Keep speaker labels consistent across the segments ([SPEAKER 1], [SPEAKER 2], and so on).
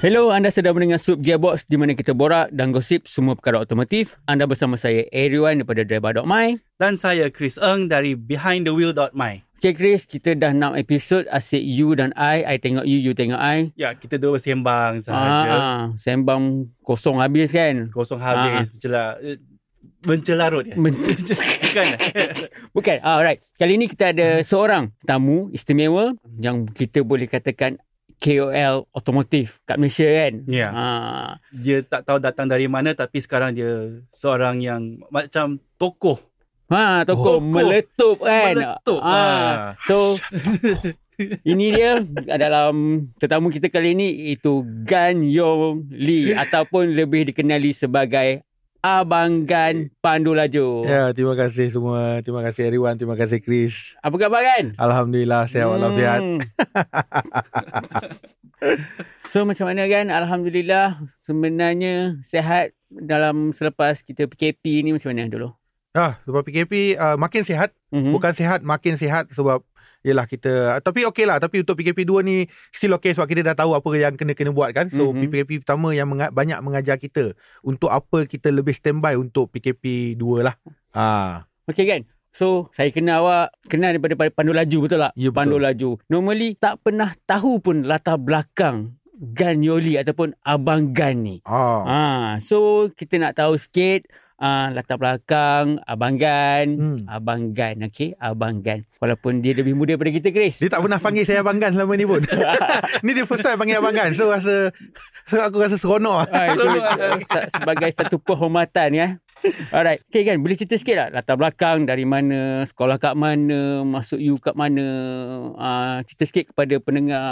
[SPEAKER 1] Hello, anda sedang mendengar Sub Gearbox di mana kita borak dan gosip semua perkara otomotif. Anda bersama saya, Ariwan daripada Driver.my.
[SPEAKER 2] Dan saya Chris Eng dari BehindTheWheel.my.
[SPEAKER 1] Okay Chris, kita dah 6 episod asyik you dan I. I tengok you, you tengok I.
[SPEAKER 2] Ya, kita dua bersembang sahaja.
[SPEAKER 1] Ah, sembang kosong habis kan?
[SPEAKER 2] Kosong habis, mencela, eh, mencelarut ya?
[SPEAKER 1] Men-
[SPEAKER 2] Bukan?
[SPEAKER 1] Bukan, ah, alright. Kali ni kita ada seorang tamu istimewa yang kita boleh katakan KOL otomotif kat Malaysia kan?
[SPEAKER 2] Ya.
[SPEAKER 1] Ah,
[SPEAKER 2] Dia tak tahu datang dari mana tapi sekarang dia seorang yang macam tokoh.
[SPEAKER 1] Ha, toko
[SPEAKER 2] Toko.
[SPEAKER 1] meletup kan.
[SPEAKER 2] Meletup.
[SPEAKER 1] Ah. So ini dia dalam tetamu kita kali ini itu Gan Yong Lee ataupun lebih dikenali sebagai Abang Gan Pandu Laju.
[SPEAKER 3] Ya, terima kasih semua. Terima kasih everyone. Terima kasih Chris.
[SPEAKER 1] Apa khabar Gan?
[SPEAKER 3] Alhamdulillah sihat walafiat.
[SPEAKER 1] Hmm. so macam mana kan? Alhamdulillah sebenarnya sihat dalam selepas kita PKP ni macam mana dulu?
[SPEAKER 3] Ah, sebab PKP uh, makin sihat.
[SPEAKER 1] Mm-hmm.
[SPEAKER 3] Bukan sihat, makin sihat sebab Yelah kita Tapi okey lah Tapi untuk PKP 2 ni Still okey Sebab kita dah tahu Apa yang kena-kena buat kan So
[SPEAKER 1] Mhm.
[SPEAKER 3] PKP pertama Yang menga- banyak mengajar kita Untuk apa kita lebih standby Untuk PKP 2 lah Ah,
[SPEAKER 1] Okay kan? So, saya kenal awak, kenal daripada Pandu Laju, betul tak?
[SPEAKER 3] Ya, betul.
[SPEAKER 1] Pandu Laju. Normally, tak pernah tahu pun latar belakang Gan Yoli ataupun Abang Gan ni.
[SPEAKER 3] ah.
[SPEAKER 1] Ha, so, kita nak tahu sikit uh, latar belakang Abang Gan.
[SPEAKER 3] Hmm.
[SPEAKER 1] Abang Gan, okay? Abang Gan. Walaupun dia lebih muda daripada kita, Chris.
[SPEAKER 3] Dia tak pernah panggil saya Abang Gan selama ni pun Ni dia first time panggil Abang Gan So rasa So aku rasa seronok
[SPEAKER 1] Ah, itu uh, se- sebagai satu penghormatan ya. Alright. Okay kan, boleh cerita sikit tak latar belakang dari mana, sekolah kat mana, masuk you kat mana. Uh, cerita sikit kepada pendengar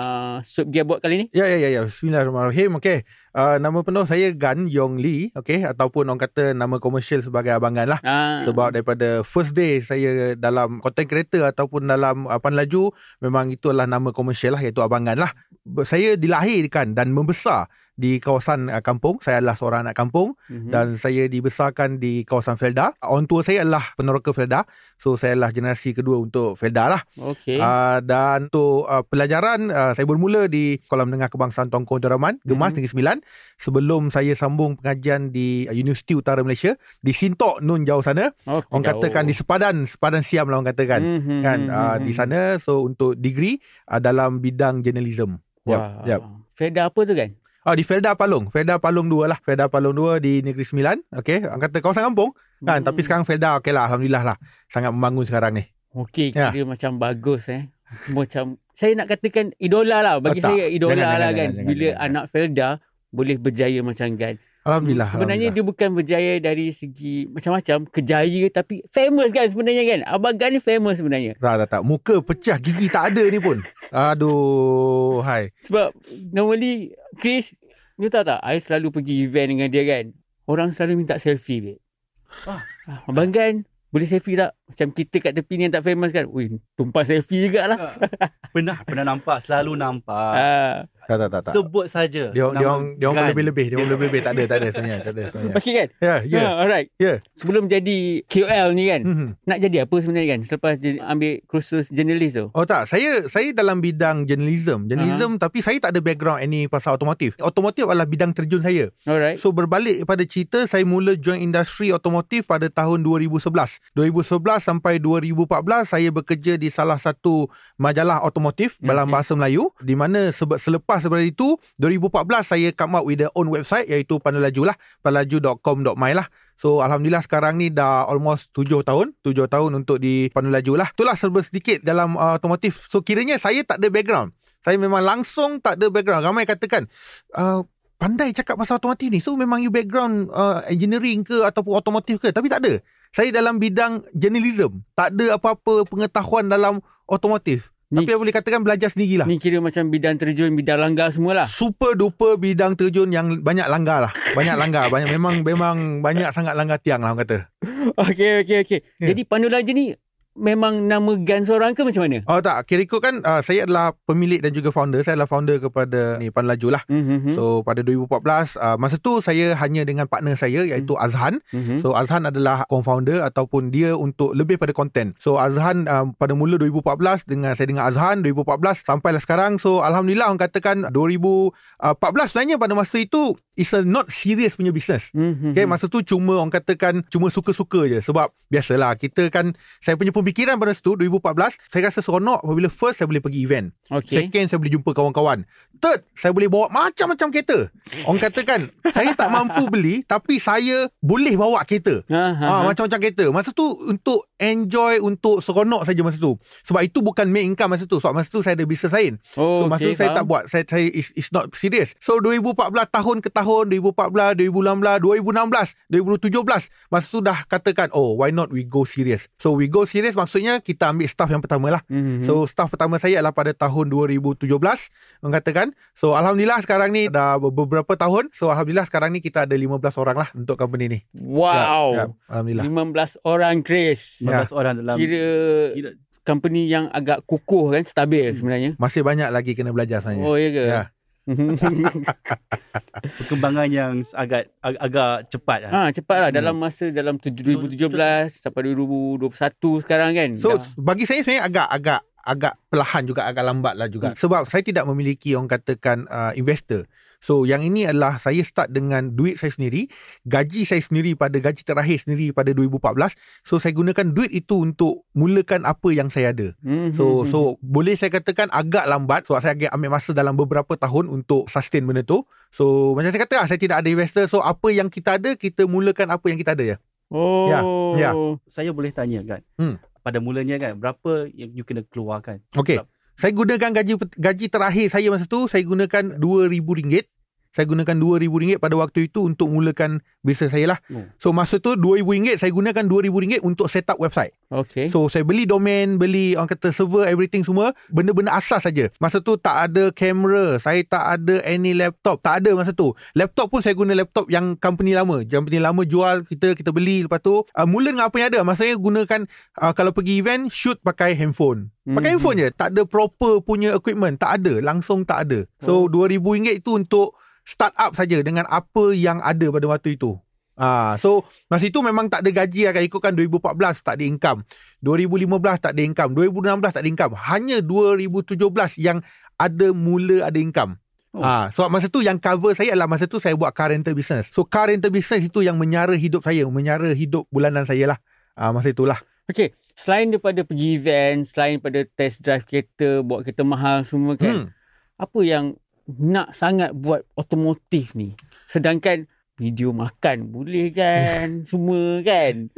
[SPEAKER 1] Sub Gearbox kali ni.
[SPEAKER 3] Ya, ya, ya, ya. Bismillahirrahmanirrahim. Okey. Uh, nama penuh saya Gan Yong Lee. Okey. Ataupun orang kata nama komersial sebagai Abang Gan lah.
[SPEAKER 1] Ah,
[SPEAKER 3] Sebab daripada first day saya dalam content creator ataupun dalam uh, Pan Laju, memang itu adalah nama komersial lah iaitu Abang Gan lah. Saya dilahirkan dan membesar di kawasan uh, kampung. Saya adalah seorang anak kampung
[SPEAKER 1] mhm.
[SPEAKER 3] dan saya dibesarkan di kawasan Felda. Orang tua saya adalah peneroka Felda. So saya adalah generasi kedua untuk Felda lah.
[SPEAKER 1] Okay.
[SPEAKER 3] Uh, dan untuk uh, pelajaran uh, saya bermula di Sekolah Menengah Kebangsaan Abdul Rahman, Gemas
[SPEAKER 1] Mhm.
[SPEAKER 3] Negeri Sembilan sebelum saya sambung pengajian di uh, Universiti Utara Malaysia di Sintok Nun jauh sana.
[SPEAKER 1] okay,
[SPEAKER 3] Orang katakan di Sepadan, Sepadan Siam lah orang katakan.
[SPEAKER 1] Mhm,
[SPEAKER 3] Kan
[SPEAKER 1] mhm,
[SPEAKER 3] uh,
[SPEAKER 1] mhm.
[SPEAKER 3] di sana so untuk degree uh, dalam bidang journalism.
[SPEAKER 1] Wah.
[SPEAKER 3] yap.
[SPEAKER 1] Feda apa tu kan?
[SPEAKER 3] Ah di Felda Palung, Felda Palung 2 lah. Felda Palung 2 di Negeri Sembilan. Okey, orang kata kawasan kampung kan.
[SPEAKER 1] Hmm.
[SPEAKER 3] Tapi sekarang Felda okey lah alhamdulillah lah. Sangat membangun sekarang ni.
[SPEAKER 1] Okey,
[SPEAKER 3] Ya.
[SPEAKER 1] kira macam bagus eh. Macam saya nak katakan idola lah bagi
[SPEAKER 3] Oh, tak.
[SPEAKER 1] saya idola
[SPEAKER 3] Jangan,
[SPEAKER 1] lah
[SPEAKER 3] jangan,
[SPEAKER 1] kan
[SPEAKER 3] jangan,
[SPEAKER 1] bila
[SPEAKER 3] jangan.
[SPEAKER 1] anak Felda boleh berjaya macam Gan.
[SPEAKER 3] Alhamdulillah.
[SPEAKER 1] Sebenarnya
[SPEAKER 3] alhamdulillah.
[SPEAKER 1] dia bukan berjaya dari segi macam-macam kejaya tapi famous kan sebenarnya kan. Abang Gan ni famous sebenarnya.
[SPEAKER 3] Tak, tak, tak. Muka pecah, gigi tak ada ni pun. Aduh, hai.
[SPEAKER 1] Sebab normally Chris you tahu tak I selalu pergi event dengan dia kan. Orang selalu minta selfie babe.
[SPEAKER 2] Ah.
[SPEAKER 1] Ah, Abang Gan boleh selfie tak? Macam kita kat tepi ni yang tak famous kan. Wih, tumpah selfie jugalah.
[SPEAKER 2] Pernah, pernah nampak, selalu nampak.
[SPEAKER 1] Ah.
[SPEAKER 3] Tak, tak, tak. tak.
[SPEAKER 2] Sebut saja.
[SPEAKER 3] Dia dia orang dia orang lebih-lebih, dia orang lebih-lebih tak ada, tak ada sebenarnya, tak ada sebenarnya.
[SPEAKER 1] Okay kan?
[SPEAKER 3] Ya, ya.
[SPEAKER 1] Ha, alright.
[SPEAKER 3] Ya.
[SPEAKER 1] Sebelum jadi KOL ni kan,
[SPEAKER 3] Mhm.
[SPEAKER 1] nak jadi apa sebenarnya kan? Selepas ambil kursus jurnalis tu.
[SPEAKER 3] Oh tak, saya saya dalam bidang journalism. Journalism tapi saya tak ada background any pasal otomotif. Otomotif adalah bidang terjun saya.
[SPEAKER 1] Alright.
[SPEAKER 3] So berbalik pada cerita saya mula join industri otomotif pada tahun 2011. 2011 sampai 2014 saya bekerja di salah satu majalah otomotif dalam
[SPEAKER 1] Okey.
[SPEAKER 3] bahasa Melayu di mana sebe- selepas daripada itu 2014 saya come up with the own website iaitu Pandalaju lah pandalaju.com.my lah So Alhamdulillah sekarang ni dah almost 7 tahun 7 tahun untuk di Pandalaju lah Itulah serba sedikit dalam uh, otomotif So kiranya saya tak ada background Saya memang langsung tak ada background Ramai katakan uh, pandai cakap pasal otomotif ni. So memang you background uh, engineering ke ataupun otomotif ke. Tapi tak ada. Saya dalam bidang journalism. Tak ada apa-apa pengetahuan dalam otomotif.
[SPEAKER 1] Ni,
[SPEAKER 3] Tapi boleh katakan belajar sendirilah.
[SPEAKER 1] ni kira macam bidang terjun, bidang langgar semualah.
[SPEAKER 3] Super duper bidang terjun yang banyak langgar lah. Banyak langgar. Banyak memang memang banyak sangat langgar tiang lah orang kata.
[SPEAKER 1] Okey, okey, okey.
[SPEAKER 3] Ya.
[SPEAKER 1] Jadi Pandu Laja ni memang nama Gans orang ke macam mana?
[SPEAKER 3] Oh tak, kira ikut kan uh, saya adalah pemilik dan juga founder. Saya adalah founder kepada ni Pan Laju lah.
[SPEAKER 1] Mm-hmm.
[SPEAKER 3] So pada 2014 uh, masa tu saya hanya dengan partner saya iaitu
[SPEAKER 1] Hmm.
[SPEAKER 3] Azhan.
[SPEAKER 1] mm-hmm.
[SPEAKER 3] So Azhan adalah co-founder ataupun dia untuk lebih pada konten. So Azhan uh, pada mula 2014 dengan saya dengan Azhan 2014 sampailah sekarang. So alhamdulillah orang katakan 2014 sebenarnya pada masa itu is a not serious punya business.
[SPEAKER 1] mm-hmm.
[SPEAKER 3] Okay, masa tu cuma orang katakan cuma suka-suka je sebab biasalah kita kan saya punya pemikiran pada masa tu 2014 saya rasa seronok apabila first saya boleh pergi event.
[SPEAKER 1] Okay.
[SPEAKER 3] Second saya boleh jumpa kawan-kawan. Third saya boleh bawa macam-macam kereta. Orang katakan saya tak mampu beli tapi saya boleh bawa kereta.
[SPEAKER 1] Ha, ha.
[SPEAKER 3] macam-macam kereta. Masa tu untuk enjoy untuk seronok saja masa tu. Sebab itu bukan main income masa tu. Sebab masa tu saya ada bisnes lain.
[SPEAKER 1] Oh,
[SPEAKER 3] So masa tu saya tak buat Saya, saya is not serious So 2014 tahun ke tahun 2014 2016 2016 2017 Masa tu dah katakan Oh why not we go serious So we go serious Maksudnya kita ambil staff yang pertama lah
[SPEAKER 1] Mm-hmm.
[SPEAKER 3] So staff pertama saya adalah pada tahun 2017 Orang katakan So Alhamdulillah sekarang ni Dah beberapa tahun So Alhamdulillah sekarang ni Kita ada 15 orang lah Untuk company ni
[SPEAKER 1] wow.
[SPEAKER 3] ya, ya, Alhamdulillah
[SPEAKER 1] 15 orang Chris.
[SPEAKER 2] 15
[SPEAKER 3] Ya.
[SPEAKER 2] orang dalam
[SPEAKER 1] Kira
[SPEAKER 2] kira
[SPEAKER 1] company yang agak kukuh kan, stabil sebenarnya.
[SPEAKER 3] Masih banyak lagi Kena belajar sebenarnya
[SPEAKER 1] Oh, ya ke?
[SPEAKER 3] Ya.
[SPEAKER 2] perkembangan yang agak ag- agak cepat lah.
[SPEAKER 1] ha, cepatlah
[SPEAKER 2] Hmm.
[SPEAKER 1] dalam masa dalam tu- 2017 sampai 2021 sekarang kan.
[SPEAKER 3] So
[SPEAKER 1] Dah.
[SPEAKER 3] bagi saya sebenarnya agak agak agak perlahan juga agak lambat lah juga.
[SPEAKER 1] Hmm.
[SPEAKER 3] Sebab saya tidak memiliki orang katakan uh, investor. So yang ini adalah saya start dengan duit saya sendiri, gaji saya sendiri pada gaji terakhir sendiri pada 2014. So saya gunakan duit itu untuk mulakan apa yang saya ada.
[SPEAKER 1] Mhm.
[SPEAKER 3] So so boleh saya katakan agak lambat sebab saya agak ambil masa dalam beberapa tahun untuk sustain benda tu. So macam saya kata lah, saya tidak ada investor. So apa yang kita ada kita mulakan apa yang kita ada ya.
[SPEAKER 1] Oh.
[SPEAKER 3] Ya, ya.
[SPEAKER 2] Saya boleh tanya kan.
[SPEAKER 3] Hmm.
[SPEAKER 2] Pada mulanya kan berapa yang you kena keluarkan?
[SPEAKER 3] Okey. Saya gunakan gaji gaji terakhir saya masa tu saya gunakan RM2000. Saya gunakan RM2000 pada waktu itu untuk mulakan bisnes saya lah.
[SPEAKER 2] Oh.
[SPEAKER 3] So masa tu RM2000 saya gunakan RM2000 untuk set up website.
[SPEAKER 1] Okay.
[SPEAKER 3] So saya beli domain, beli orang kata server, everything semua, benda-benda asas saja. Masa tu tak ada kamera, saya tak ada any laptop, tak ada masa tu. Laptop pun saya guna laptop yang company lama. Company lama jual, kita kita beli lepas tu uh, mula dengan apa yang ada. Masa saya gunakan uh, kalau pergi event shoot pakai handphone. Pakai
[SPEAKER 1] Mhm.
[SPEAKER 3] handphone je, tak ada proper punya equipment, tak ada, langsung tak ada. So
[SPEAKER 1] Oh.
[SPEAKER 3] RM2000 itu untuk start up saja dengan apa yang ada pada waktu itu. Ah, so masa itu memang tak ada gaji akan ikutkan 2014 tak ada income. 2015 tak ada income, 2016 tak ada income. Hanya 2017 yang ada mula ada income.
[SPEAKER 2] Oh.
[SPEAKER 3] Ah, so masa tu yang cover saya adalah masa tu saya buat car rental business. So car rental business itu yang menyara hidup saya, menyara hidup bulanan saya lah. Ah, masa itulah.
[SPEAKER 1] Okay. Selain daripada pergi event, selain daripada test drive kereta, bawa kereta mahal semua kan.
[SPEAKER 3] Hmm.
[SPEAKER 1] Apa yang nak sangat buat otomotif ni? Sedangkan video makan boleh kan? semua kan?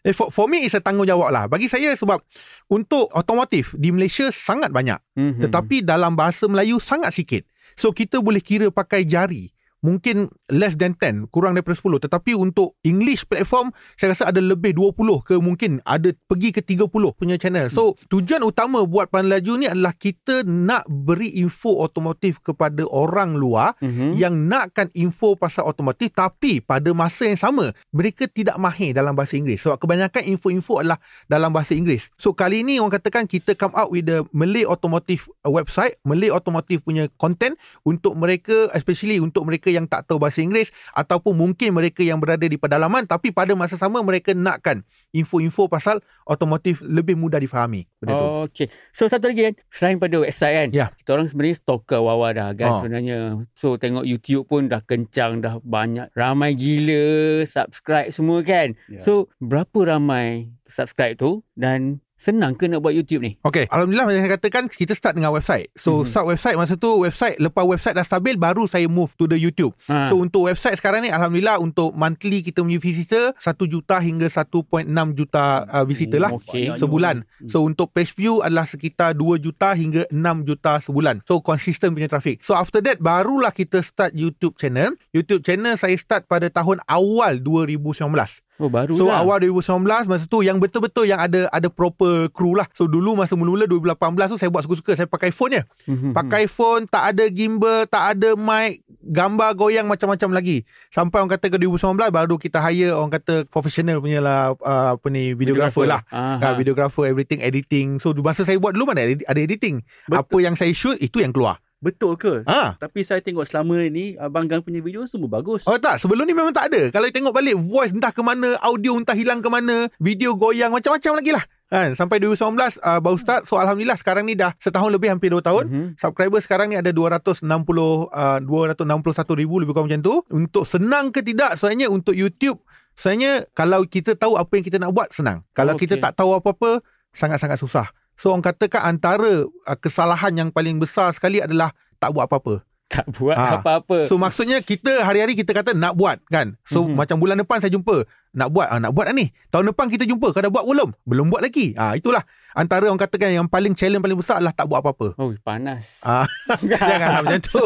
[SPEAKER 3] Eh, for, for me it's a tanggungjawab lah. Bagi saya sebab untuk otomotif di Malaysia sangat banyak.
[SPEAKER 1] Mhm.
[SPEAKER 3] Tetapi dalam bahasa Melayu sangat sikit. So kita boleh kira pakai jari. Mungkin less than 10, kurang daripada 10. Tetapi untuk English platform, saya rasa ada lebih 20 ke mungkin ada pergi ke 30 punya channel. So tujuan utama buat Pan Laju ni adalah kita nak beri info otomotif kepada orang luar
[SPEAKER 1] Mhm.
[SPEAKER 3] yang nakkan info pasal otomotif tapi pada masa yang sama mereka tidak mahir dalam bahasa Inggeris sebab kebanyakan info-info adalah dalam bahasa Inggeris. So kali ini orang katakan kita come out with the Malay Automotive website, Malay Automotive punya content untuk mereka especially untuk mereka yang tak tahu bahasa Inggeris ataupun mungkin mereka yang berada di pedalaman tapi pada masa sama mereka nakkan info-info pasal otomotif lebih mudah difahami. Benda tu.
[SPEAKER 1] Oh, okay. So satu lagi kan, selain pada website kan,
[SPEAKER 3] Ya.
[SPEAKER 1] kita orang sebenarnya stalker Wawa dah kan
[SPEAKER 3] Oh.
[SPEAKER 1] sebenarnya. So tengok YouTube pun dah kencang, dah banyak. Ramai gila, subscribe semua kan.
[SPEAKER 2] Ya.
[SPEAKER 1] So berapa ramai subscribe tu dan senang ke nak buat YouTube ni?
[SPEAKER 3] Okay, Alhamdulillah macam saya katakan kita start dengan website. So
[SPEAKER 1] Mhm.
[SPEAKER 3] start website masa tu website lepas website dah stabil baru saya move to the YouTube.
[SPEAKER 1] Ha.
[SPEAKER 3] So untuk website sekarang ni Alhamdulillah untuk monthly kita punya visitor 1 juta hingga 1.6 juta uh, visitor lah.
[SPEAKER 1] Okay.
[SPEAKER 3] Sebulan. So untuk page view adalah sekitar 2 juta hingga 6 juta sebulan. So consistent punya traffic. So after that barulah kita start YouTube channel. YouTube channel saya start pada tahun awal 2019.
[SPEAKER 1] Oh baru
[SPEAKER 3] So
[SPEAKER 1] lah.
[SPEAKER 3] awal 2019 masa tu yang betul-betul yang ada ada proper crew lah. So dulu masa mula-mula 2018 tu saya buat suka-suka saya pakai phone je.
[SPEAKER 1] Mhm.
[SPEAKER 3] Pakai phone tak ada gimbal, tak ada mic, gambar goyang macam-macam lagi. Sampai orang kata ke 2019 baru kita hire orang kata professional punya lah uh, apa ni videographer lah.
[SPEAKER 1] Aha.
[SPEAKER 3] Uh, videographer everything editing. So masa saya buat dulu mana ada, ada editing.
[SPEAKER 2] Betul.
[SPEAKER 3] Apa yang saya shoot itu yang keluar.
[SPEAKER 2] Betul ke?
[SPEAKER 3] Ha.
[SPEAKER 2] Tapi saya tengok selama ni Abang Gang punya video semua bagus.
[SPEAKER 3] Oh tak, sebelum ni memang tak ada. Kalau tengok balik voice entah ke mana, audio entah hilang ke mana, video goyang macam-macam lagi lah. Kan? Sampai 2019 uh, baru start. So Alhamdulillah sekarang ni dah setahun lebih hampir 2 tahun.
[SPEAKER 1] Mhm.
[SPEAKER 3] Subscriber sekarang ni ada 260 uh, 261 ribu lebih kurang macam tu. Untuk senang ke tidak sebenarnya untuk YouTube sebenarnya kalau kita tahu apa yang kita nak buat senang. Kalau
[SPEAKER 1] Okey.
[SPEAKER 3] kita tak tahu apa-apa sangat-sangat susah. So orang katakan antara uh, kesalahan yang paling besar sekali adalah tak buat apa-apa.
[SPEAKER 1] Tak buat
[SPEAKER 3] Ah.
[SPEAKER 1] apa-apa.
[SPEAKER 3] So maksudnya kita hari-hari kita kata nak buat kan. So
[SPEAKER 1] Mhm.
[SPEAKER 3] mm-hmm. macam bulan depan saya jumpa nak buat ah, nak buat dah ni. Tahun depan kita jumpa kau dah buat belum? Belum buat lagi. Ah itulah antara orang katakan yang paling challenge paling besar adalah tak buat apa-apa.
[SPEAKER 1] Oh panas.
[SPEAKER 3] Ah janganlah macam tu.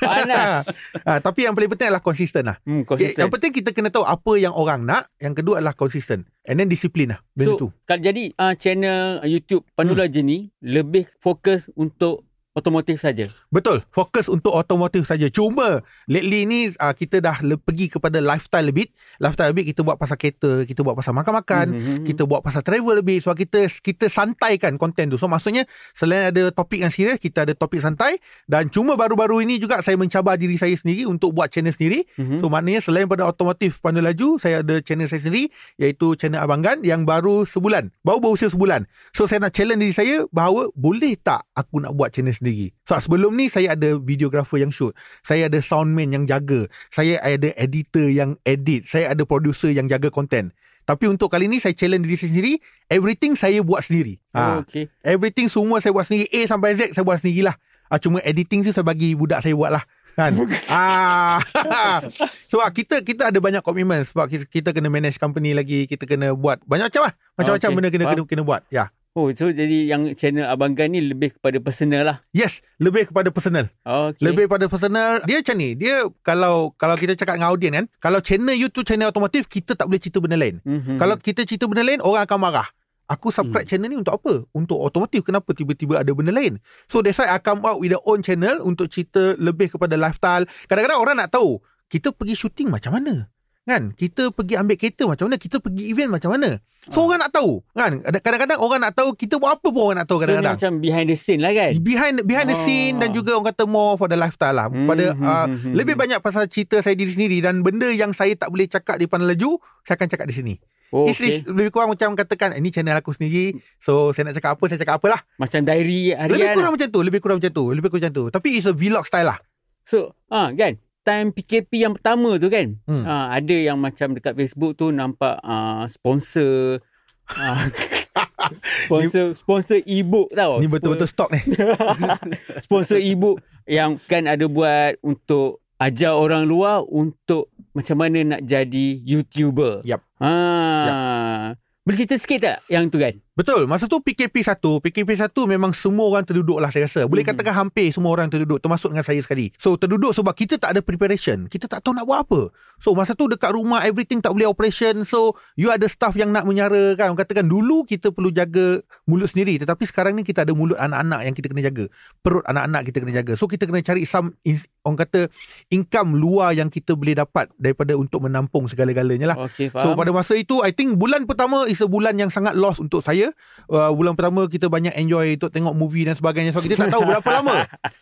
[SPEAKER 1] Panas.
[SPEAKER 3] ah tapi yang paling penting adalah konsisten lah.
[SPEAKER 1] Hmm, konsisten.
[SPEAKER 3] yang penting kita kena tahu apa yang orang nak. Yang kedua adalah konsisten. And then disiplin lah. Benda
[SPEAKER 1] So,
[SPEAKER 3] tu.
[SPEAKER 1] jadi uh, channel uh, YouTube Panula
[SPEAKER 3] Hmm.
[SPEAKER 1] je ni lebih fokus untuk otomotif saja.
[SPEAKER 3] Betul. Fokus untuk otomotif saja. Cuma lately ni uh, kita dah le- pergi kepada lifestyle lebih. Lifestyle lebih kita buat pasal kereta, kita buat pasal makan-makan,
[SPEAKER 1] Mhm.
[SPEAKER 3] kita buat pasal travel lebih sebab kita kita santaikan konten tu. So maksudnya selain ada topik yang serius, kita ada topik santai dan cuma baru-baru ini juga saya mencabar diri saya sendiri untuk buat channel sendiri.
[SPEAKER 1] Mhm.
[SPEAKER 3] So maknanya selain pada otomotif pandu laju, saya ada channel saya sendiri iaitu channel Abang Gan yang baru sebulan. Baru berusia sebulan. So saya nak challenge diri saya bahawa boleh tak aku nak buat channel sendiri. So sebelum ni saya ada videographer yang shoot. Saya ada soundman yang jaga. Saya ada editor yang edit. Saya ada producer yang jaga konten. Tapi untuk kali ni saya challenge diri saya sendiri, everything saya buat sendiri. Ha.
[SPEAKER 1] Oh, okay.
[SPEAKER 3] Everything semua saya buat sendiri A sampai Z saya buat sendirilah. Ah cuma editing tu saya bagi budak saya buat lah. Kan? ah. sebab kita kita ada banyak komitmen sebab kita, kita kena manage company lagi, kita kena buat banyak macam lah. Macam-macam
[SPEAKER 1] Okay,
[SPEAKER 3] benda kena,
[SPEAKER 1] faham.
[SPEAKER 3] kena kena buat. Ya.
[SPEAKER 1] Oh, so jadi yang channel Abang Gan ni lebih kepada personal lah.
[SPEAKER 3] Yes, lebih kepada personal.
[SPEAKER 1] Okay.
[SPEAKER 3] Lebih pada personal. Dia macam ni. Dia kalau kalau kita cakap dengan audience kan, kalau channel YouTube channel otomotif kita tak boleh cerita benda lain.
[SPEAKER 1] Mhm.
[SPEAKER 3] Kalau kita cerita benda lain orang akan marah. Aku
[SPEAKER 1] Hmm.
[SPEAKER 3] subscribe channel ni untuk apa? Untuk otomotif. Kenapa tiba-tiba ada benda lain? So that's why I come out with own channel untuk cerita lebih kepada lifestyle. Kadang-kadang orang nak tahu kita pergi shooting macam mana? Kan? Kita pergi ambil kereta macam mana? Kita pergi event macam mana? So
[SPEAKER 1] Ah.
[SPEAKER 3] orang nak tahu. Kan? Ada- Kadang-kadang orang nak tahu kita buat apa pun orang nak tahu
[SPEAKER 1] so,
[SPEAKER 3] kadang-kadang.
[SPEAKER 1] macam behind the scene lah kan?
[SPEAKER 3] Behind behind the
[SPEAKER 1] Ah.
[SPEAKER 3] scene dan juga orang kata more for the lifestyle lah. Pada
[SPEAKER 1] Mhm,
[SPEAKER 3] uh,
[SPEAKER 1] mhm,
[SPEAKER 3] lebih
[SPEAKER 1] mhm.
[SPEAKER 3] banyak pasal cerita saya diri sendiri dan benda yang saya tak boleh cakap di pandang laju, saya akan cakap di sini.
[SPEAKER 1] Oh,
[SPEAKER 3] It's,
[SPEAKER 1] okay.
[SPEAKER 3] it's lebih kurang macam katakan ini channel aku sendiri. So saya nak cakap apa saya cakap apalah.
[SPEAKER 1] Macam diary harian
[SPEAKER 3] Lebih kurang
[SPEAKER 1] lah.
[SPEAKER 3] macam tu, lebih kurang macam tu, lebih kurang macam tu. Tapi it's a vlog style lah.
[SPEAKER 1] So, ah kan? Time PKP yang pertama tu kan?
[SPEAKER 3] Hmm.
[SPEAKER 1] Ah, ada yang macam dekat Facebook tu nampak ah, sponsor ah, sponsor sponsor e-book tau.
[SPEAKER 3] Ni betul-betul stok ni.
[SPEAKER 1] sponsor e-book yang kan ada buat untuk ajar orang luar untuk macam mana nak jadi YouTuber.
[SPEAKER 3] Yap.
[SPEAKER 1] Ah. Boleh cerita sikit tak yang tu kan?
[SPEAKER 3] Betul. Masa tu PKP 1, PKP 1 memang semua orang terduduk lah saya rasa. Boleh
[SPEAKER 1] Mhm.
[SPEAKER 3] katakan hampir semua orang terduduk termasuk dengan saya sekali. So terduduk sebab kita tak ada preparation. Kita tak tahu nak buat apa. So masa tu dekat rumah everything tak boleh operation. So you ada staff yang nak menyara kan. Orang katakan dulu kita perlu jaga mulut sendiri tetapi sekarang ni kita ada mulut anak-anak yang kita kena jaga. Perut anak-anak kita kena jaga. So kita kena cari some in, orang kata income luar yang kita boleh dapat daripada untuk menampung segala-galanya lah.
[SPEAKER 1] Okey,
[SPEAKER 3] So
[SPEAKER 1] faham.
[SPEAKER 3] pada masa itu I think bulan pertama is a bulan yang sangat lost untuk saya. Uh, bulan pertama kita banyak enjoy untuk tengok movie dan sebagainya sebab kita tak tahu berapa lama.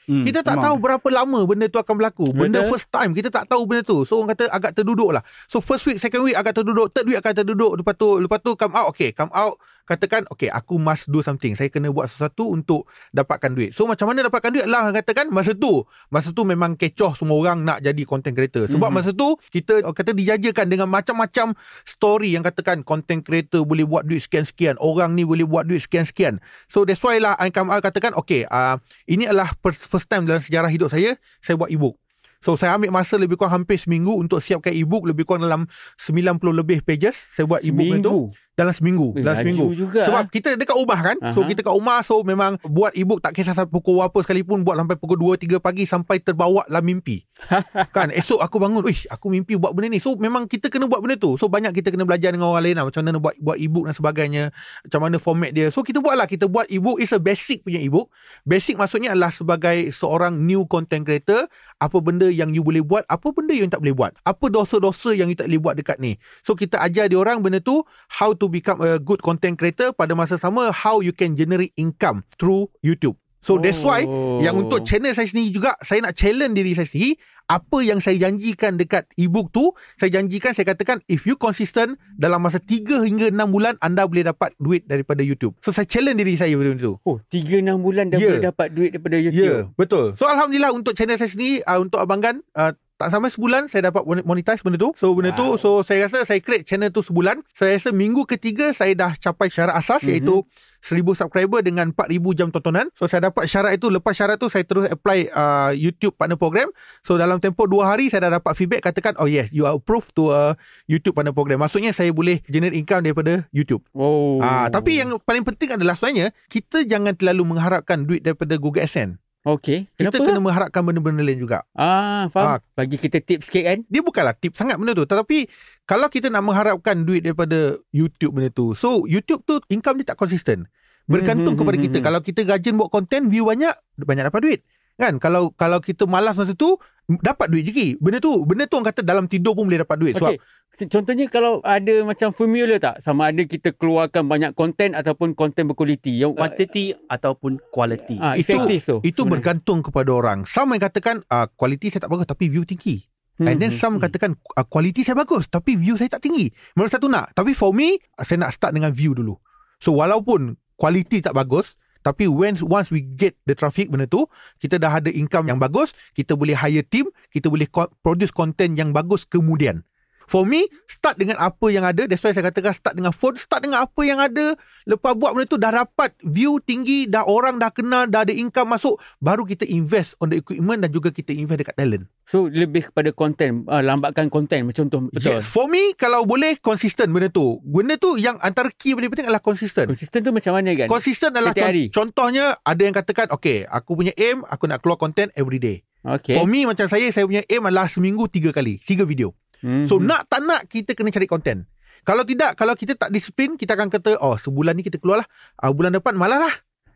[SPEAKER 2] Hmm,
[SPEAKER 3] Kita tak tahu berapa lama benda tu akan berlaku. Benda
[SPEAKER 1] Betul.
[SPEAKER 3] first time kita tak tahu benda tu. So orang kata agak terduduk lah. So first week, second week agak terduduk, third week akan terduduk. Lepas tu lepas tu come out okay, come out katakan okay aku must do something. Saya kena buat sesuatu untuk dapatkan duit. So macam mana dapatkan duit lah katakan masa tu. Masa tu memang kecoh semua orang nak jadi content creator. Sebab
[SPEAKER 1] Mhm.
[SPEAKER 3] masa tu kita kata dijajakan dengan macam-macam story yang katakan content creator boleh buat duit sekian-sekian. Orang ni boleh buat duit sekian-sekian. So that's why lah I come out katakan okay uh, ini adalah first, time dalam sejarah hidup saya saya buat ebook. So saya ambil masa lebih kurang hampir seminggu untuk siapkan ebook lebih kurang dalam 90 lebih pages. Saya buat ebook benda tu. Dalam seminggu.
[SPEAKER 1] Eh,
[SPEAKER 3] dalam seminggu.
[SPEAKER 1] juga.
[SPEAKER 3] Sebab kita dekat rumah kan. So
[SPEAKER 1] Aha.
[SPEAKER 3] kita kat rumah so memang buat ebook tak kisah sampai pukul apa sekalipun buat sampai pukul 2 3 pagi sampai terbawa lah mimpi. kan esok aku bangun, "Uish, aku mimpi buat benda ni." So memang kita kena buat benda tu. So banyak kita kena belajar dengan orang lain lah macam mana buat buat ebook dan sebagainya, macam mana format dia. So kita buatlah, kita buat ebook is a basic punya ebook. Basic maksudnya adalah sebagai seorang new content creator, apa benda yang you boleh buat, apa benda yang tak boleh buat. Apa dosa-dosa yang you tak boleh buat dekat ni. So kita ajar dia orang benda tu how to become a good content creator pada masa sama how you can generate income through YouTube. So that's why
[SPEAKER 1] Oh.
[SPEAKER 3] yang untuk channel saya sendiri juga saya nak challenge diri saya sendiri apa yang saya janjikan dekat ebook tu saya janjikan saya katakan if you consistent dalam masa 3 hingga 6 bulan anda boleh dapat duit daripada YouTube. So saya challenge diri saya benda tu.
[SPEAKER 1] Oh, 3-6 bulan dah
[SPEAKER 3] Ya.
[SPEAKER 1] boleh dapat duit daripada
[SPEAKER 3] Ya,
[SPEAKER 1] YouTube.
[SPEAKER 3] yeah, betul. So alhamdulillah untuk channel saya sendiri uh, untuk Abang Gan uh, tak sampai sebulan saya dapat mon- monetize benda tu. So benda
[SPEAKER 1] Wow.
[SPEAKER 3] tu so saya rasa saya create channel tu sebulan. Saya rasa minggu ketiga saya dah capai syarat asas
[SPEAKER 1] Mhm.
[SPEAKER 3] mm-hmm. iaitu 1000 subscriber dengan 4000 jam tontonan. So saya dapat syarat itu lepas syarat tu saya terus apply uh, YouTube partner program. So dalam tempoh 2 hari saya dah dapat feedback katakan oh yes you are approved to a YouTube partner program. Maksudnya saya boleh generate income daripada YouTube.
[SPEAKER 1] Oh.
[SPEAKER 3] Ah tapi yang paling penting adalah sebenarnya kita jangan terlalu mengharapkan duit daripada Google AdSense.
[SPEAKER 1] Okey.
[SPEAKER 3] Kita kena mengharapkan benda-benda lain juga.
[SPEAKER 1] Ah, faham.
[SPEAKER 3] Ah.
[SPEAKER 1] Bagi kita tips sikit kan?
[SPEAKER 3] Dia bukanlah tip sangat benda tu. Tetapi kalau kita nak mengharapkan duit daripada YouTube benda tu. So YouTube tu income dia tak konsisten. Bergantung
[SPEAKER 1] Mhm,
[SPEAKER 3] kepada
[SPEAKER 1] mhm,
[SPEAKER 3] kita. Kalau kita rajin buat konten, view banyak, banyak dapat duit. Kan? Kalau kalau kita malas masa tu, dapat duit je. Benda tu, benda tu orang kata dalam tidur pun boleh dapat duit. Sebab
[SPEAKER 1] Okey. Contohnya kalau ada macam formula tak? Sama ada kita keluarkan banyak konten ataupun konten berkualiti. Yang
[SPEAKER 2] Quantity ataupun quality.
[SPEAKER 1] ah,
[SPEAKER 3] itu-
[SPEAKER 1] efektif tu.
[SPEAKER 3] itu
[SPEAKER 1] sebenarnya.
[SPEAKER 3] bergantung kepada orang. Some yang katakan uh, kualiti saya tak bagus tapi view tinggi. And then
[SPEAKER 1] Mhm.
[SPEAKER 3] some katakan uh, kualiti saya bagus tapi view saya tak tinggi. Mana satu nak. Tapi for me, uh, saya nak start dengan view dulu. So walaupun kualiti tak bagus, tapi when once we get the traffic benda tu, kita dah ada income yang bagus, kita boleh hire team, kita boleh co- produce content yang bagus kemudian. For me, start dengan apa yang ada. That's why saya katakan start dengan phone, start dengan apa yang ada. Lepas buat benda tu dah dapat view tinggi, dah orang dah kenal, dah ada income masuk, baru kita invest on the equipment dan juga kita invest dekat talent.
[SPEAKER 1] So lebih kepada konten, uh, lambatkan konten macam tu. Betul.
[SPEAKER 3] Yes, for me kalau boleh konsisten benda tu. Benda tu yang antara key paling penting adalah konsisten.
[SPEAKER 1] Konsisten tu macam mana kan?
[SPEAKER 3] Konsisten adalah
[SPEAKER 1] Setiap hari.
[SPEAKER 3] con- contohnya ada yang katakan okay, aku punya aim aku nak keluar content every day.
[SPEAKER 1] Okey.
[SPEAKER 3] For me macam saya saya punya aim adalah seminggu tiga kali, tiga video.
[SPEAKER 1] Mhm.
[SPEAKER 3] So nak tak nak kita kena cari konten. Kalau tidak, kalau kita tak disiplin, kita akan kata, oh sebulan ni kita keluar lah. Uh, bulan depan malah lah.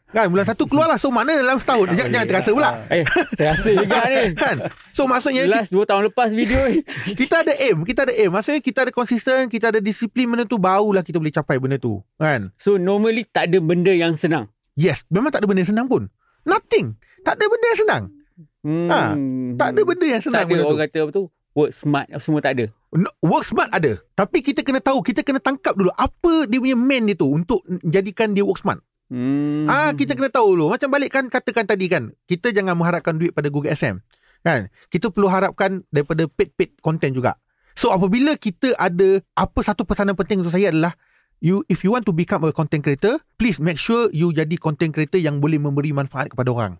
[SPEAKER 3] Kan, bulan satu keluar lah. So mana dalam setahun? Jangan, jangan terasa pula.
[SPEAKER 1] Eh, terasa juga ni.
[SPEAKER 3] Kan? So maksudnya
[SPEAKER 1] Last 2 tahun lepas video ni.
[SPEAKER 3] kita ada aim. Kita ada aim. Maksudnya kita ada konsisten, kita ada disiplin benda tu, barulah kita boleh capai benda tu. Kan?
[SPEAKER 1] So normally tak ada benda yang senang.
[SPEAKER 3] Yes, memang tak ada benda yang senang pun. Nothing. Tak ada benda yang senang.
[SPEAKER 1] Hmm.
[SPEAKER 3] Ha, Tak ada benda yang
[SPEAKER 1] tak
[SPEAKER 3] senang
[SPEAKER 1] ada
[SPEAKER 3] benda tu.
[SPEAKER 1] orang kata apa tu? Work smart semua tak ada.
[SPEAKER 3] No, work smart ada. Tapi kita kena tahu, kita kena tangkap dulu apa dia punya main dia tu untuk jadikan dia work smart.
[SPEAKER 1] Hmm.
[SPEAKER 3] Ah, kita kena tahu dulu. Macam balik kan katakan tadi kan, kita jangan mengharapkan duit pada Google SM. Kan? Kita perlu harapkan daripada paid-paid content juga. So apabila kita ada apa satu pesanan penting untuk saya adalah you if you want to become a content creator, please make sure you jadi content creator yang boleh memberi manfaat kepada orang.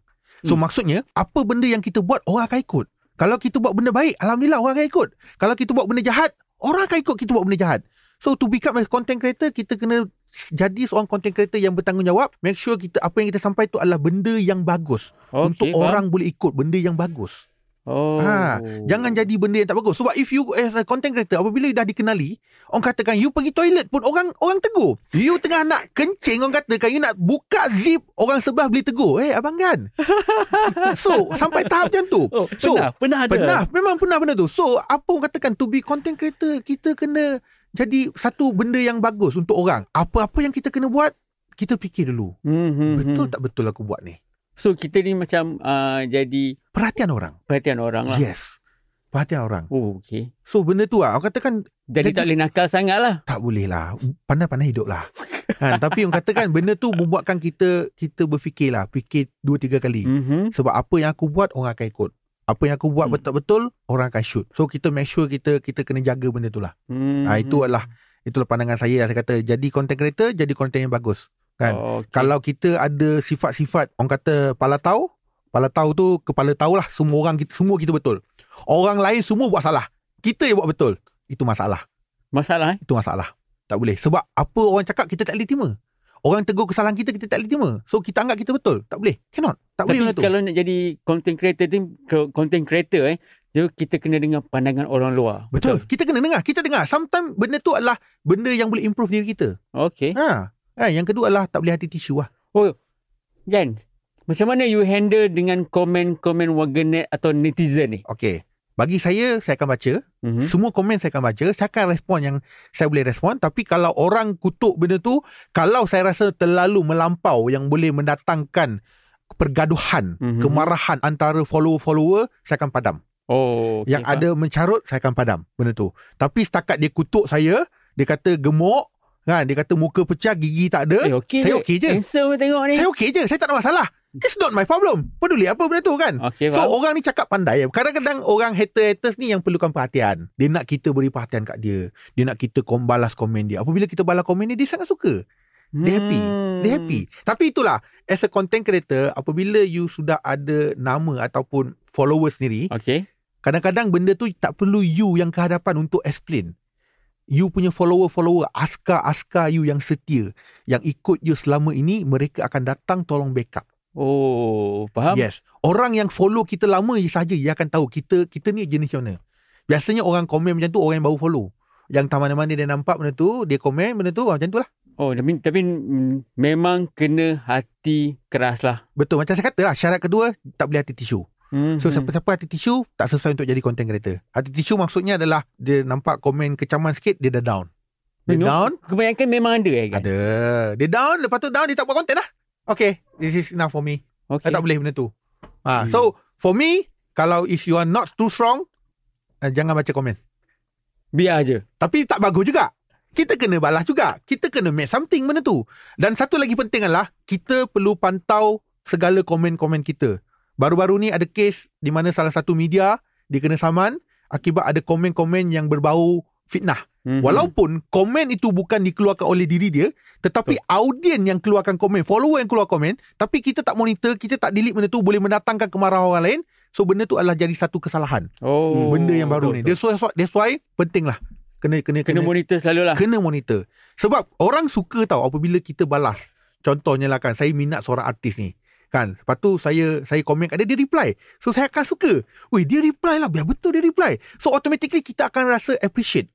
[SPEAKER 3] So
[SPEAKER 1] Hmm.
[SPEAKER 3] maksudnya apa benda yang kita buat orang akan ikut. Kalau kita buat benda baik, alhamdulillah orang akan ikut. Kalau kita buat benda jahat, orang akan ikut kita buat benda jahat. So to become a content creator, kita kena jadi seorang content creator yang bertanggungjawab. Make sure kita apa yang kita sampai tu adalah benda yang bagus.
[SPEAKER 1] okay,
[SPEAKER 3] untuk
[SPEAKER 1] faham.
[SPEAKER 3] orang boleh ikut benda yang bagus.
[SPEAKER 1] Oh.
[SPEAKER 3] Ha, Jangan jadi benda yang tak bagus. Sebab if you as a content creator, apabila you dah dikenali, orang katakan you pergi toilet pun orang orang tegur. You tengah nak kencing, orang katakan you nak buka zip, orang sebelah boleh tegur. Eh, abang kan? so, sampai tahap macam tu.
[SPEAKER 2] Oh,
[SPEAKER 3] So,
[SPEAKER 2] pernah, pernah ada.
[SPEAKER 3] Pernah, memang pernah benda tu. So, apa orang katakan to be content creator, kita kena jadi satu benda yang bagus untuk orang. Apa-apa yang kita kena buat, kita fikir dulu.
[SPEAKER 1] Hmm, hmm,
[SPEAKER 3] Betul
[SPEAKER 1] hmm.
[SPEAKER 3] tak betul aku buat ni?
[SPEAKER 1] So kita ni macam uh, jadi
[SPEAKER 3] Perhatian orang.
[SPEAKER 1] perhatian orang lah.
[SPEAKER 3] Yes. Perhatian orang.
[SPEAKER 1] Oh, okay.
[SPEAKER 3] So, benda tu lah. Orang katakan
[SPEAKER 1] Jadi,
[SPEAKER 3] Jadi-
[SPEAKER 1] tak boleh nakal sangat lah.
[SPEAKER 3] tak boleh lah. Pandai-pandai hidup lah. kan? Tapi orang katakan benda tu membuatkan kita kita berfikir lah. Fikir dua, tiga kali.
[SPEAKER 1] Mm-hmm.
[SPEAKER 3] Sebab apa yang aku buat, orang akan ikut. Apa yang aku buat
[SPEAKER 1] Hmm.
[SPEAKER 3] betul-betul, orang akan shoot. So, kita make sure kita kita kena jaga benda tu lah.
[SPEAKER 1] Mm-hmm.
[SPEAKER 3] Ah, itu adalah itulah pandangan saya lah. Saya kata jadi content creator, jadi content yang bagus. Kan?
[SPEAKER 1] Oh, okay.
[SPEAKER 3] Kalau kita ada sifat-sifat orang kata pala tahu, pala tahu tu kepala tahu lah semua orang kita semua kita betul. Orang lain semua buat salah. Kita yang buat betul. Itu masalah.
[SPEAKER 1] Masalah eh?
[SPEAKER 3] Itu masalah. Tak boleh. Sebab apa orang cakap kita tak boleh terima. Orang tegur kesalahan kita, kita tak boleh terima. So, kita anggap kita betul. Tak boleh. Cannot. Tak boleh
[SPEAKER 1] Tapi
[SPEAKER 3] tu.
[SPEAKER 1] kalau nak jadi content creator tu, content creator eh, so kita kena dengar pandangan orang luar.
[SPEAKER 3] Betul. Kita kena dengar. Kita dengar. Sometimes benda tu adalah benda yang boleh improve diri kita.
[SPEAKER 1] Okay.
[SPEAKER 3] Ha. ha. Yang kedua adalah tak boleh hati tisu lah.
[SPEAKER 1] Oh, Jan, macam mana you handle dengan komen-komen warganet atau netizen ni?
[SPEAKER 3] Okay. Bagi saya, saya akan baca.
[SPEAKER 1] Mm-hmm.
[SPEAKER 3] Semua komen saya akan baca. Saya akan respon yang saya boleh respon. Tapi kalau orang kutuk benda tu, kalau saya rasa terlalu melampau yang boleh mendatangkan pergaduhan,
[SPEAKER 1] Mhm.
[SPEAKER 3] kemarahan antara follower-follower, saya akan padam.
[SPEAKER 1] Oh, okay,
[SPEAKER 3] yang ada mencarut, saya akan padam benda tu. Tapi setakat dia kutuk saya, dia kata gemuk, kan? Dia kata muka pecah, gigi tak ada.
[SPEAKER 1] Eh, okay
[SPEAKER 3] Saya
[SPEAKER 1] je.
[SPEAKER 3] okey je.
[SPEAKER 1] Handsome tengok ni.
[SPEAKER 3] Saya okey je. Saya tak ada masalah. It's not my problem. Peduli apa benda tu kan?
[SPEAKER 1] Okay,
[SPEAKER 3] So
[SPEAKER 1] faham.
[SPEAKER 3] orang ni cakap pandai Kadang-kadang orang haters-haters ni Yang perlukan perhatian Dia nak kita beri perhatian kat dia Dia nak kita kom balas komen dia Apabila kita balas komen dia Dia sangat suka Dia happy
[SPEAKER 1] Hmm.
[SPEAKER 3] Dia happy Tapi itulah As a content creator Apabila you sudah ada Nama ataupun Followers sendiri
[SPEAKER 1] Okay.
[SPEAKER 3] Kadang-kadang benda tu Tak perlu you yang ke hadapan Untuk explain You punya follower-follower Askar-askar you yang setia Yang ikut you selama ini Mereka akan datang Tolong backup
[SPEAKER 1] Oh, faham?
[SPEAKER 3] Yes. Orang yang follow kita lama je saja dia akan tahu kita kita ni jenis macam mana. Biasanya orang komen macam tu orang yang baru follow. Yang tak mana-mana dia nampak benda tu, dia komen benda tu ah, macam tu lah.
[SPEAKER 1] Oh, tapi, tapi mm, memang kena hati keras lah.
[SPEAKER 3] Betul macam saya kata lah syarat kedua tak boleh hati tisu.
[SPEAKER 1] Hmm.
[SPEAKER 3] So siapa-siapa hati tisu tak sesuai untuk jadi content creator. Hati tisu maksudnya adalah dia nampak komen kecaman sikit dia dah down. Dia
[SPEAKER 1] No.
[SPEAKER 3] down,
[SPEAKER 1] Kebanyakan memang ada eh kan?
[SPEAKER 3] ada. Dia down, lepas tu down dia tak buat content lah. Okay, this is enough for me.
[SPEAKER 1] Okay.
[SPEAKER 3] Saya tak boleh benda tu. Ha,
[SPEAKER 2] Hmm.
[SPEAKER 3] So, for me, kalau if you are not too strong, uh, jangan baca komen.
[SPEAKER 1] Biar je.
[SPEAKER 3] Tapi tak bagus juga. Kita kena balas juga. Kita kena make something benda tu. Dan satu lagi penting adalah, kita perlu pantau segala komen-komen kita. Baru-baru ni ada kes di mana salah satu media dikena saman akibat ada komen-komen yang berbau fitnah.
[SPEAKER 1] Mhm.
[SPEAKER 3] Walaupun komen itu bukan dikeluarkan oleh diri dia, tetapi audien yang keluarkan komen, follower yang keluar komen, tapi kita tak monitor, kita tak delete benda tu boleh mendatangkan kemarahan orang lain. So benda tu adalah jadi satu kesalahan.
[SPEAKER 1] Oh.
[SPEAKER 3] benda yang baru
[SPEAKER 2] betul,
[SPEAKER 3] ni. That's why, that's why penting lah. Kena kena
[SPEAKER 1] Kena
[SPEAKER 3] kena,
[SPEAKER 1] monitor selalu lah.
[SPEAKER 3] kena monitor. Sebab orang suka tahu apabila kita balas. Contohnya lah kan, saya minat seorang artis ni. Kan, lepas tu saya saya komen kat dia, dia reply. So saya akan suka. Weh, dia reply lah. Biar betul dia reply. So automatically kita akan rasa appreciate.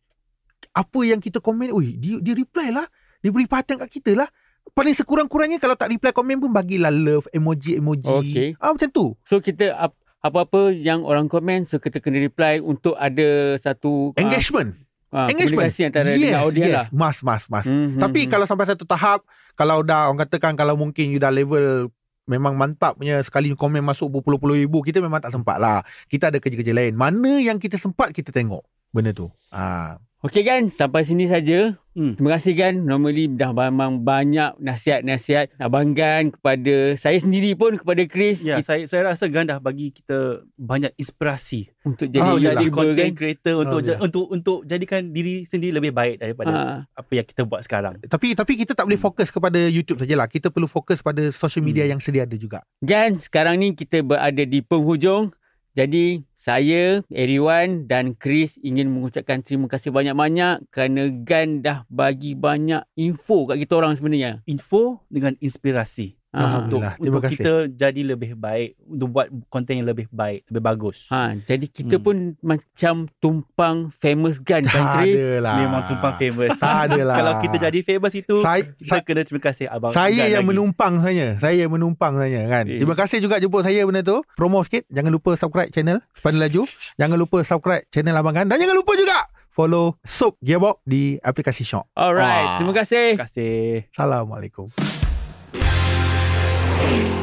[SPEAKER 3] Apa yang kita komen, weh, dia, dia reply lah. Dia beri perhatian kat kita lah. Paling sekurang-kurangnya kalau tak reply komen pun bagilah love, emoji-emoji.
[SPEAKER 1] Okey.
[SPEAKER 3] Ah, macam tu.
[SPEAKER 1] So kita ap- apa-apa yang orang komen so kita kena reply untuk ada satu ah,
[SPEAKER 3] Engagement.
[SPEAKER 1] ah,
[SPEAKER 3] Engagement.
[SPEAKER 1] komunikasi antara dengan audiens lah.
[SPEAKER 3] Mas, mas, mas.
[SPEAKER 1] Hmm,
[SPEAKER 3] Tapi
[SPEAKER 1] hmm,
[SPEAKER 3] kalau sampai satu tahap Kalau dah Orang katakan Kalau mungkin you dah level Memang mantap punya Sekali komen masuk Berpuluh-puluh ribu Kita memang tak sempat lah Kita ada kerja-kerja lain Mana yang kita sempat Kita tengok Benda tu ah.
[SPEAKER 1] Okey kan, sampai sini saja.
[SPEAKER 2] Hmm.
[SPEAKER 1] Terima kasih kan. Normally dah memang banyak nasihat-nasihat abanggan kepada saya sendiri pun kepada Chris
[SPEAKER 2] Ya,
[SPEAKER 1] kita,
[SPEAKER 2] saya saya rasa Gan dah bagi kita banyak inspirasi
[SPEAKER 1] untuk jadi
[SPEAKER 3] Alhamdulillah.
[SPEAKER 2] jadi
[SPEAKER 1] YouTuber
[SPEAKER 2] content
[SPEAKER 1] kan.
[SPEAKER 2] creator untuk
[SPEAKER 3] Alhamdulillah.
[SPEAKER 2] untuk untuk jadikan diri sendiri lebih baik daripada
[SPEAKER 1] Ha.
[SPEAKER 2] apa yang kita buat sekarang.
[SPEAKER 3] Tapi tapi kita tak boleh fokus kepada YouTube sajalah Kita perlu fokus pada Social media
[SPEAKER 2] Hmm.
[SPEAKER 3] yang sedia ada juga
[SPEAKER 1] Gan, sekarang ni kita berada di penghujung. Jadi saya, Eriwan dan Chris ingin mengucapkan terima kasih banyak-banyak kerana Gan dah bagi banyak info kat kita orang sebenarnya.
[SPEAKER 2] Info dengan inspirasi
[SPEAKER 1] Ha.
[SPEAKER 2] untuk.
[SPEAKER 3] Terima
[SPEAKER 2] untuk
[SPEAKER 3] kasih.
[SPEAKER 2] kita jadi lebih baik, untuk buat konten yang lebih baik, lebih bagus.
[SPEAKER 1] Ha, jadi kita
[SPEAKER 2] Hmm.
[SPEAKER 1] pun macam tumpang famous Gan kan Chris?
[SPEAKER 3] adalah
[SPEAKER 2] Memang tumpang famous.
[SPEAKER 3] Tak adalah
[SPEAKER 2] Kalau kita jadi famous itu,
[SPEAKER 3] saya,
[SPEAKER 2] kita
[SPEAKER 3] saya,
[SPEAKER 2] kena terima kasih abang.
[SPEAKER 3] saya yang
[SPEAKER 2] lagi.
[SPEAKER 3] menumpang saya Saya yang menumpang saya kan
[SPEAKER 1] Eh.
[SPEAKER 3] Terima kasih juga jemput saya benda tu Promo sikit Jangan lupa subscribe channel Sepanda Laju Jangan lupa subscribe channel Abang Gan Dan jangan lupa juga Follow Soap Gearbox di aplikasi Shop
[SPEAKER 1] Alright,
[SPEAKER 2] Wah.
[SPEAKER 1] terima kasih.
[SPEAKER 2] Terima kasih.
[SPEAKER 3] Assalamualaikum
[SPEAKER 4] Shock